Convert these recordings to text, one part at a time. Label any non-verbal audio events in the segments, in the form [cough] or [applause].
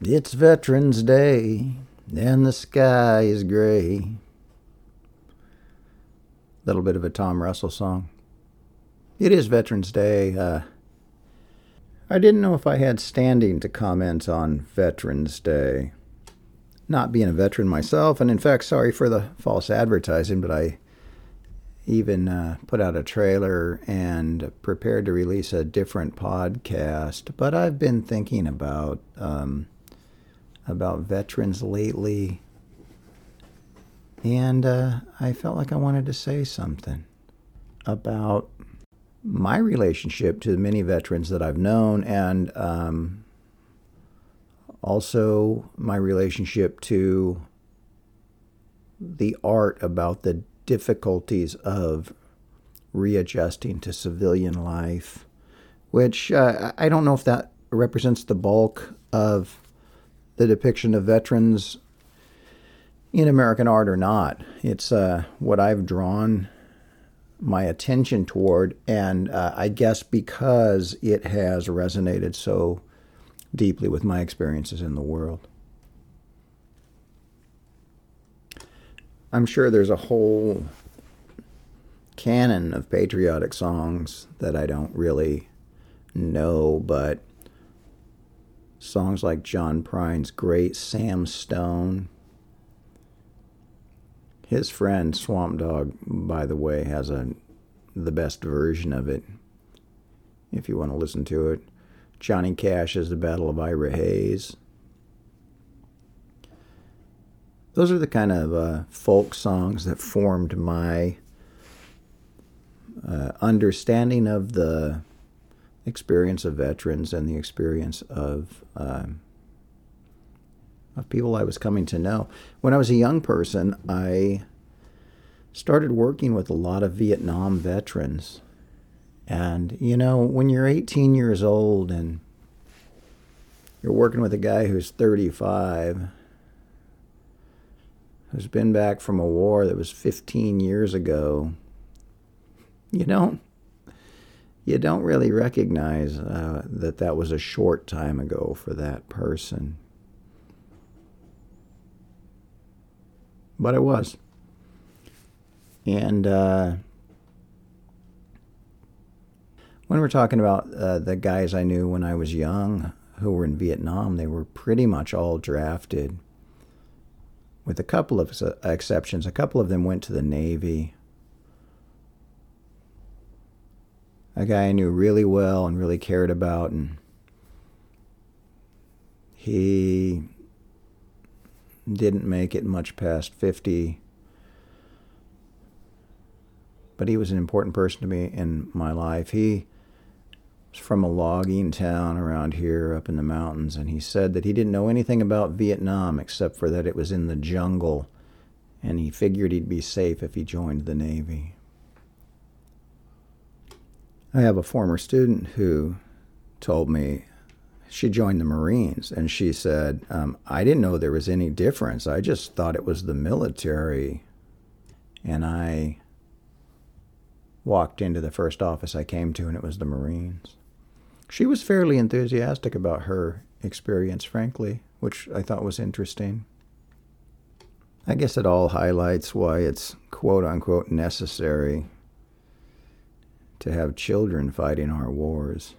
It's Veterans Day, and the sky is gray. Little bit of a Tom Russell song. It is Veterans Day. Uh, I didn't know if I had standing to comment on Veterans Day. Not being a veteran myself, and in fact, sorry for the false advertising, but I even uh, put out a trailer and prepared to release a different podcast. But I've been thinking about um, about veterans lately, and uh, I felt like I wanted to say something about my relationship to the many veterans that I've known, and um, also my relationship to the art about the difficulties of readjusting to civilian life, which uh, I don't know if that represents the bulk of the depiction of veterans in American art or not. It's uh, what I've drawn my attention toward, and uh, I guess because it has resonated so deeply with my experiences in the world. I'm sure there's a whole canon of patriotic songs that I don't really know, but songs like John Prine's great Sam Stone. His friend Swamp Dogg, by the way, has a the best version of it. If you want to listen to it, Johnny Cash is the Ballad of Ira Hayes. those are the kind of uh, folk songs that formed my uh, understanding of the experience of veterans and the experience of um, of people I was coming to know. When I was a young person, I started working with a lot of Vietnam veterans. And you know, when you're 18 years old and you're working with a guy who's 35 who's been back from a war that was 15 years ago, you don't you don't really recognize uh, that that was a short time ago for that person. But it was. And uh, when we're talking about uh, the guys I knew when I was young who were in Vietnam, they were pretty much all drafted with a couple of exceptions. A couple of them went to the Navy. A guy I knew really well and really cared about, and he didn't make it much past 50. But he was an important person to me in my life. He was from a logging town around here up in the mountains, and he said that he didn't know anything about Vietnam except for that it was in the jungle, and he figured he'd be safe if he joined the Navy. I have a former student who told me she joined the Marines, and she said, um, I didn't know there was any difference. I just thought it was the military. And I walked into the first office I came to, and it was the Marines she was fairly enthusiastic about her experience, frankly, which I thought was interesting. I guess it all highlights why it's quote unquote necessary to have children fighting our wars.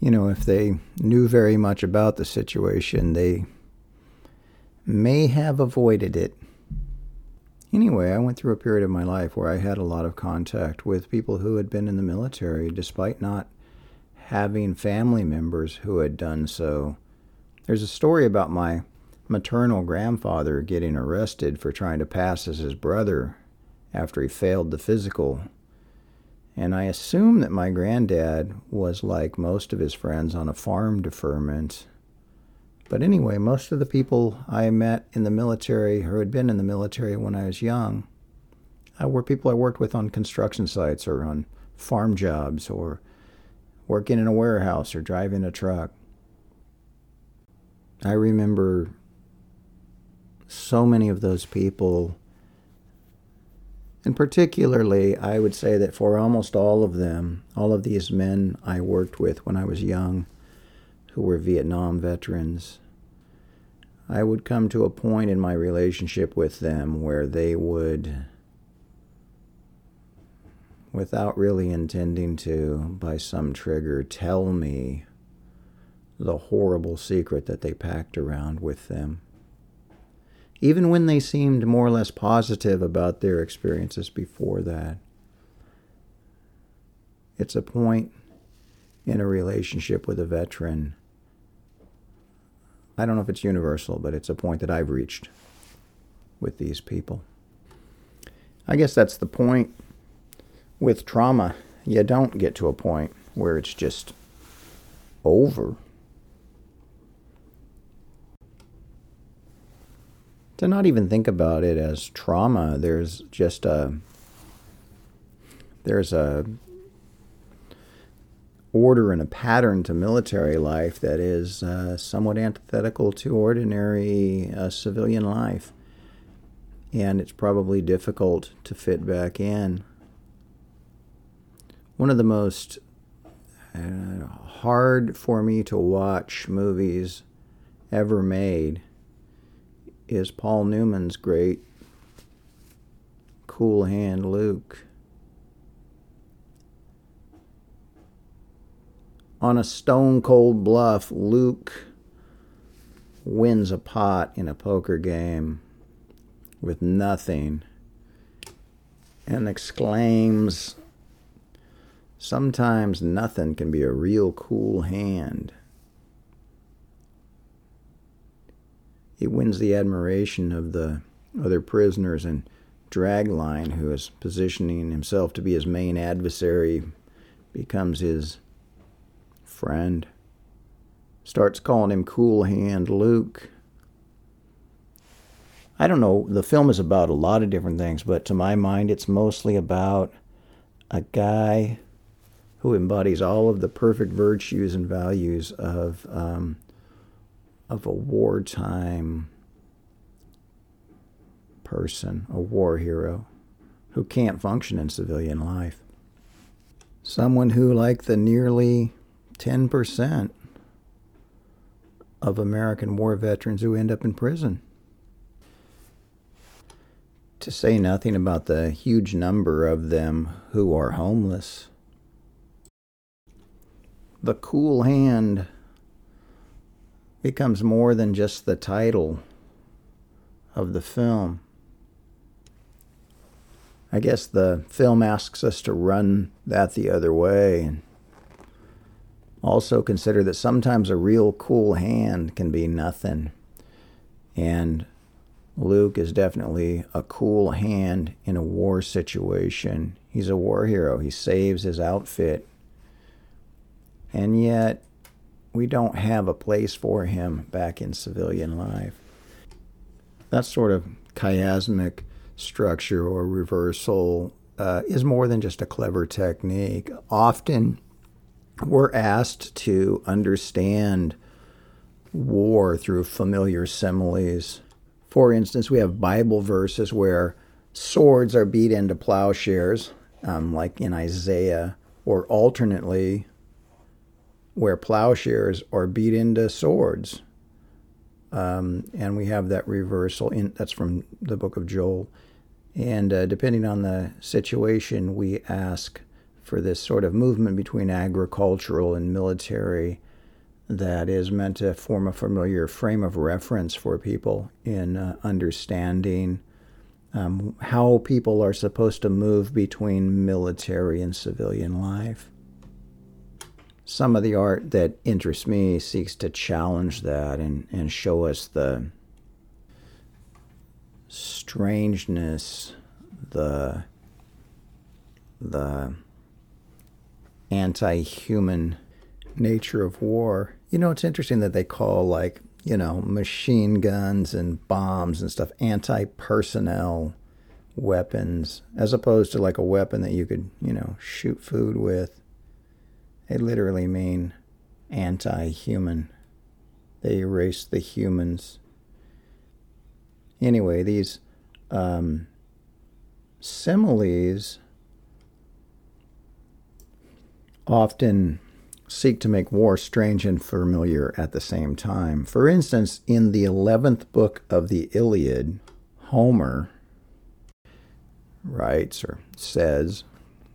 You know, if they knew very much about the situation, they may have avoided it. Anyway, I went through a period of my life where I had a lot of contact with people who had been in the military despite not having family members who had done so. There's a story about my maternal grandfather getting arrested for trying to pass as his brother after he failed the physical. And I assume that my granddad was like most of his friends on a farm deferment. But anyway, most of the people I met in the military or had been in the military when I was young uh, were people I worked with on construction sites or on farm jobs or working in a warehouse or driving a truck. I remember so many of those people, and particularly, I would say that for almost all of them, all of these men I worked with when I was young, who were Vietnam veterans, I would come to a point in my relationship with them where they would, without really intending to, by some trigger, tell me the horrible secret that they packed around with them. Even when they seemed more or less positive about their experiences before that. It's a point in a relationship with a veteran. I don't know if it's universal, but it's a point that I've reached with these people. I guess that's the point with trauma. You don't get to a point where it's just over. To not even think about it as trauma, there's just a there's a order and a pattern to military life that is uh, somewhat antithetical to ordinary uh, civilian life. And it's probably difficult to fit back in. One of the most uh, hard for me to watch movies ever made is Paul Newman's great Cool Hand Luke. On a stone cold bluff, Luke wins a pot in a poker game with nothing and exclaims, Sometimes nothing can be a real cool hand. He wins the admiration of the other prisoners, and Dragline, who is positioning himself to be his main adversary, becomes his friend. Starts calling him Cool Hand Luke. I don't know, the film is about a lot of different things, but to my mind, it's mostly about a guy who embodies all of the perfect virtues and values of, um, of a wartime person, a war hero, who can't function in civilian life. Someone who, like the nearly 10% of American war veterans who end up in prison. To say nothing about the huge number of them who are homeless. The cool hand becomes more than just the title of the film. I guess the film asks us to run that the other way and also, consider that sometimes a real cool hand can be nothing. And Luke is definitely a cool hand in a war situation. He's a war hero, he saves his outfit. And yet, we don't have a place for him back in civilian life. That sort of chiasmic structure or reversal uh, is more than just a clever technique. Often, we're asked to understand war through familiar similes. For instance, we have Bible verses where swords are beat into plowshares, um, like in Isaiah, or alternately, where plowshares are beat into swords. Um, and we have that reversal in that's from the book of Joel. And uh, depending on the situation, we ask for this sort of movement between agricultural and military that is meant to form a familiar frame of reference for people in uh, understanding um, how people are supposed to move between military and civilian life. Some of the art that interests me seeks to challenge that and, and show us the strangeness, the the anti human nature of war. You know, it's interesting that they call, like, you know, machine guns and bombs and stuff anti personnel weapons, as opposed to like a weapon that you could, you know, shoot food with. They literally mean anti human. They erase the humans. Anyway, these um, similes often seek to make war strange and familiar at the same time. For instance, in the 11th book of the Iliad, Homer writes or says,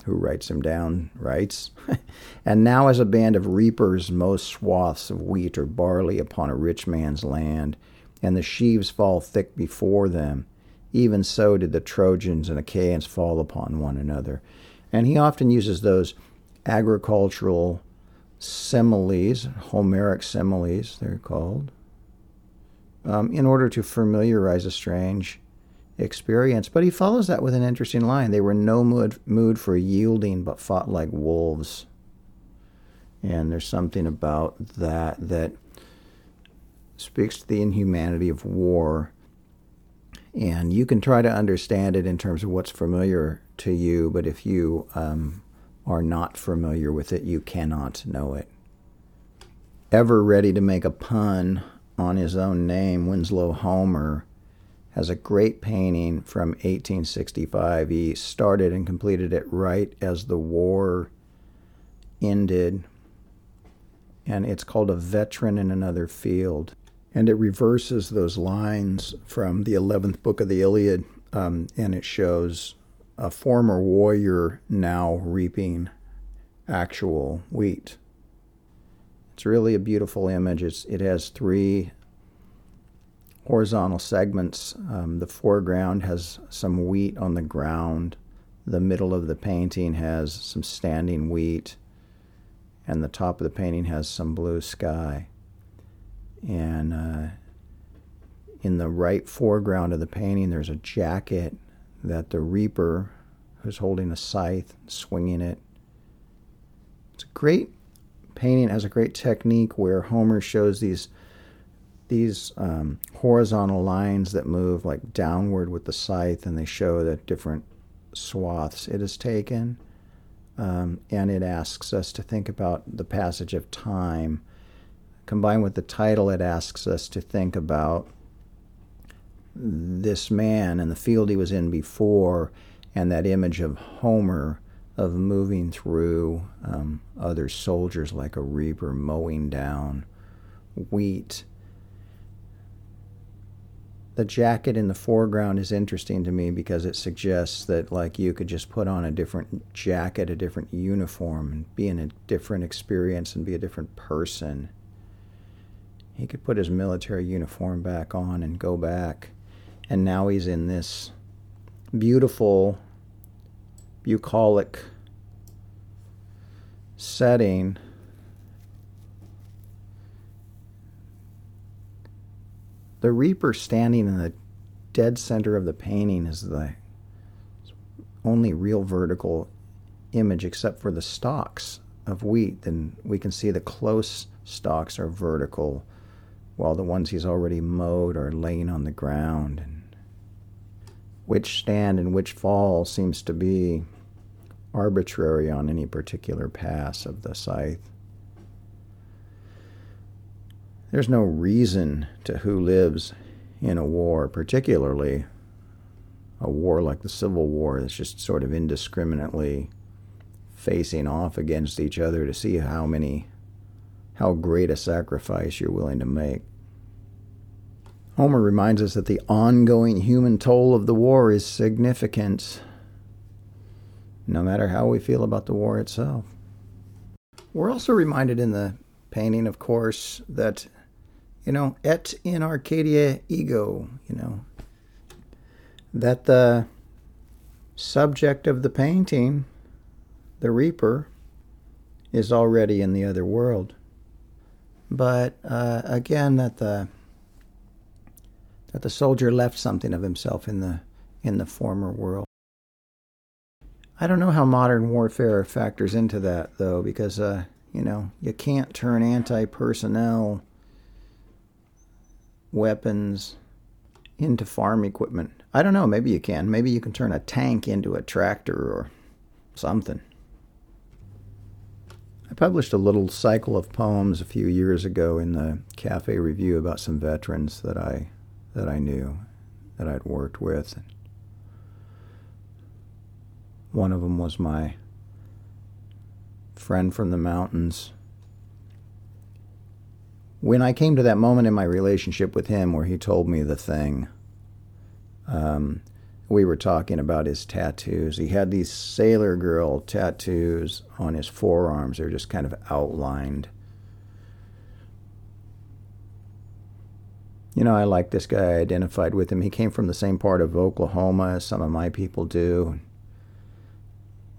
who writes him down, writes, [laughs] And now as a band of reapers mow swaths of wheat or barley upon a rich man's land, and the sheaves fall thick before them, even so did the Trojans and Achaeans fall upon one another. And he often uses those agricultural similes, Homeric similes, they're called, um, in order to familiarize a strange experience. But he follows that with an interesting line They were no mood, mood for yielding, but fought like wolves. And there's something about that that speaks to the inhumanity of war. And you can try to understand it in terms of what's familiar to you, but if you um, are not familiar with it, you cannot know it. Ever ready to make a pun on his own name, Winslow Homer has a great painting from 1865. He started and completed it right as the war ended, and it's called A Veteran in Another Field. And it reverses those lines from the 11th book of the Iliad, um, and it shows a former warrior now reaping actual wheat. It's really a beautiful image. It's, it has three horizontal segments. Um, the foreground has some wheat on the ground. The middle of the painting has some standing wheat. And the top of the painting has some blue sky. And uh, in the right foreground of the painting, there's a jacket that the reaper who's holding a scythe, swinging it. It's a great painting. It has a great technique where Homer shows these these um, horizontal lines that move like downward with the scythe, and they show the different swaths it has taken. Um, and it asks us to think about the passage of time. Combined with the title, it asks us to think about this man and the field he was in before, and that image of Homer of moving through um, other soldiers like a reaper mowing down wheat. The jacket in the foreground is interesting to me because it suggests that like you could just put on a different jacket, a different uniform, and be in a different experience and be a different person. He could put his military uniform back on and go back and now he's in this beautiful bucolic setting the reaper standing in the dead center of the painting is the only real vertical image except for the stalks of wheat then we can see the close stalks are vertical while the ones he's already mowed are laying on the ground and which stand and which fall seems to be arbitrary on any particular pass of the scythe. There's no reason to who lives in a war, particularly a war like the Civil War that's just sort of indiscriminately facing off against each other to see how many, how great a sacrifice you're willing to make. Homer reminds us that the ongoing human toll of the war is significant, no matter how we feel about the war itself. We're also reminded in the painting, of course, that, you know, et in Arcadia ego, you know, that the subject of the painting, the reaper, is already in the other world. But uh, again, that the that the soldier left something of himself in the in the former world. I don't know how modern warfare factors into that though, because uh, you know you can't turn anti-personnel weapons into farm equipment. I don't know. Maybe you can. Maybe you can turn a tank into a tractor or something. I published a little cycle of poems a few years ago in the Cafe Review about some veterans that I that I knew, that I'd worked with. One of them was my friend from the mountains, when I came to that moment in my relationship with him where he told me the thing, um, we were talking about his tattoos. He had these sailor girl tattoos on his forearms. They're just kind of outlined. You know, I like this guy. I identified with him. He came from the same part of Oklahoma as some of my people do.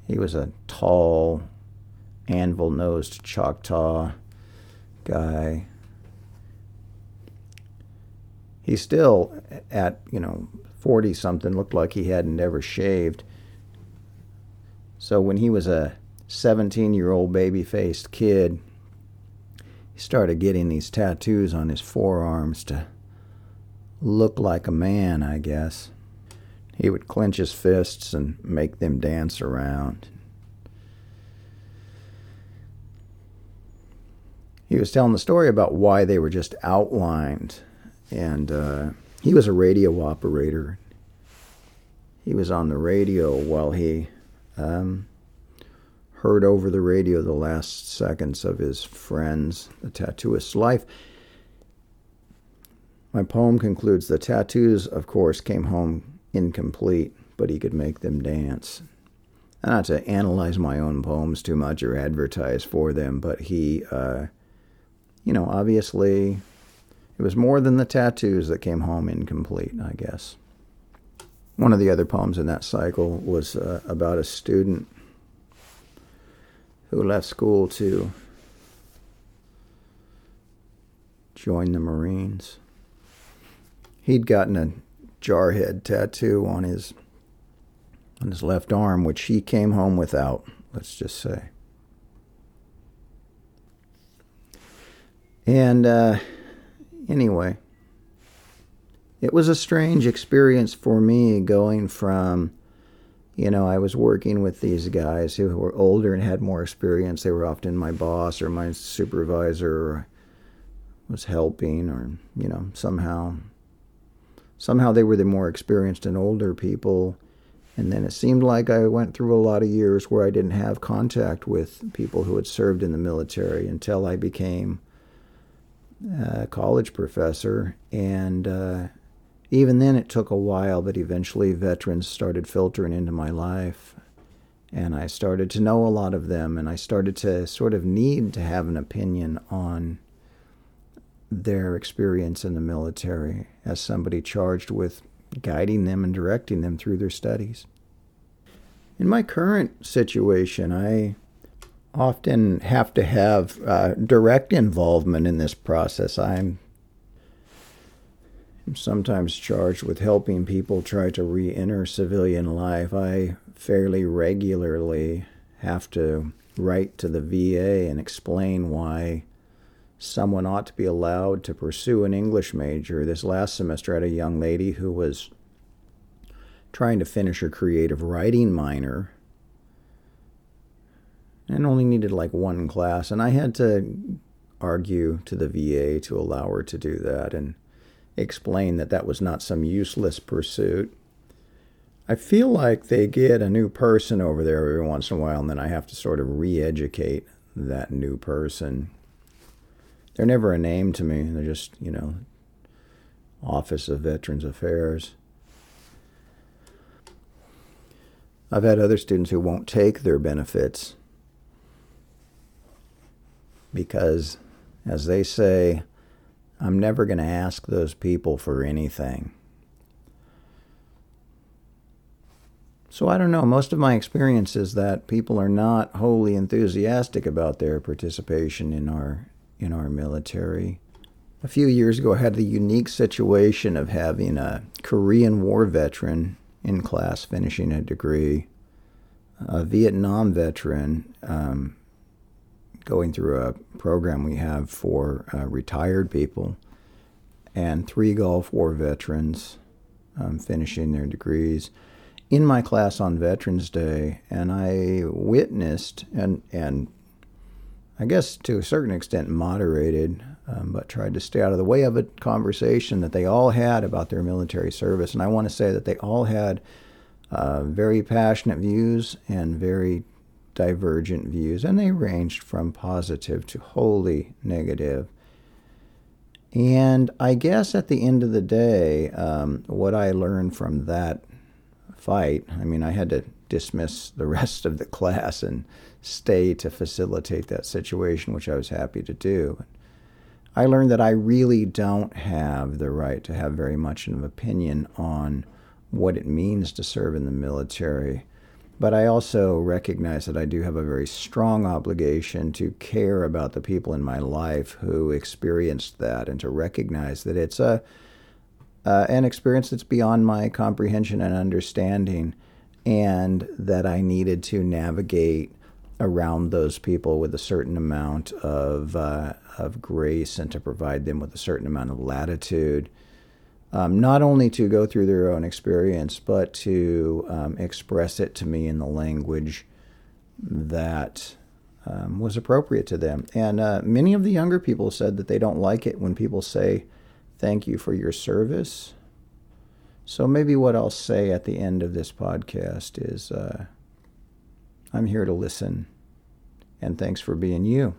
He was a tall, anvil nosed Choctaw guy. He still, at, you know, 40 something, looked like he hadn't ever shaved. So when he was a 17 year old baby faced kid, he started getting these tattoos on his forearms to look like a man, I guess. He would clench his fists and make them dance around. He was telling the story about why they were just outlined. And uh, he was a radio operator. He was on the radio while he um, heard over the radio the last seconds of his friend's, the tattooist's life. My poem concludes the tattoos, of course, came home incomplete, but he could make them dance. Not to analyze my own poems too much or advertise for them, but he, uh, you know, obviously it was more than the tattoos that came home incomplete, I guess. One of the other poems in that cycle was uh, about a student who left school to join the Marines. He'd gotten a jarhead tattoo on his on his left arm, which he came home without, let's just say. And uh, anyway, it was a strange experience for me going from, you know, I was working with these guys who were older and had more experience. They were often my boss or my supervisor or was helping or, you know, somehow somehow they were the more experienced and older people. And then it seemed like I went through a lot of years where I didn't have contact with people who had served in the military until I became a college professor. And uh, even then, it took a while, but eventually veterans started filtering into my life. And I started to know a lot of them, and I started to sort of need to have an opinion on their experience in the military as somebody charged with guiding them and directing them through their studies. In my current situation, I often have to have uh, direct involvement in this process. I'm sometimes charged with helping people try to re enter civilian life. I fairly regularly have to write to the VA and explain why someone ought to be allowed to pursue an English major. This last semester, I had a young lady who was trying to finish her creative writing minor and only needed like one class. And I had to argue to the VA to allow her to do that and explain that that was not some useless pursuit. I feel like they get a new person over there every once in a while, and then I have to sort of re educate that new person they're never a name to me. They're just, you know, Office of Veterans Affairs. I've had other students who won't take their benefits because, as they say, I'm never going to ask those people for anything. So I don't know. Most of my experience is that people are not wholly enthusiastic about their participation in our in our military. A few years ago, I had the unique situation of having a Korean War veteran in class finishing a degree, a Vietnam veteran um, going through a program we have for uh, retired people, and three Gulf War veterans um, finishing their degrees in my class on Veterans Day, and I witnessed and and I guess to a certain extent moderated, um, but tried to stay out of the way of a conversation that they all had about their military service. And I want to say that they all had uh, very passionate views and very divergent views, and they ranged from positive to wholly negative. And I guess at the end of the day, um, what I learned from that fight, I mean, I had to dismiss the [laughs] rest of the class and stay to facilitate that situation, which I was happy to do. I learned that I really don't have the right to have very much of an opinion on what it means to serve in the military. But I also recognize that I do have a very strong obligation to care about the people in my life who experienced that and to recognize that it's a uh, an experience that's beyond my comprehension and understanding, and that I needed to navigate around those people with a certain amount of uh, of grace and to provide them with a certain amount of latitude, um, not only to go through their own experience, but to um, express it to me in the language that um, was appropriate to them. And uh, many of the younger people said that they don't like it when people say, "Thank you for your service." So maybe what I'll say at the end of this podcast is. Uh, I'm here to listen. And thanks for being you.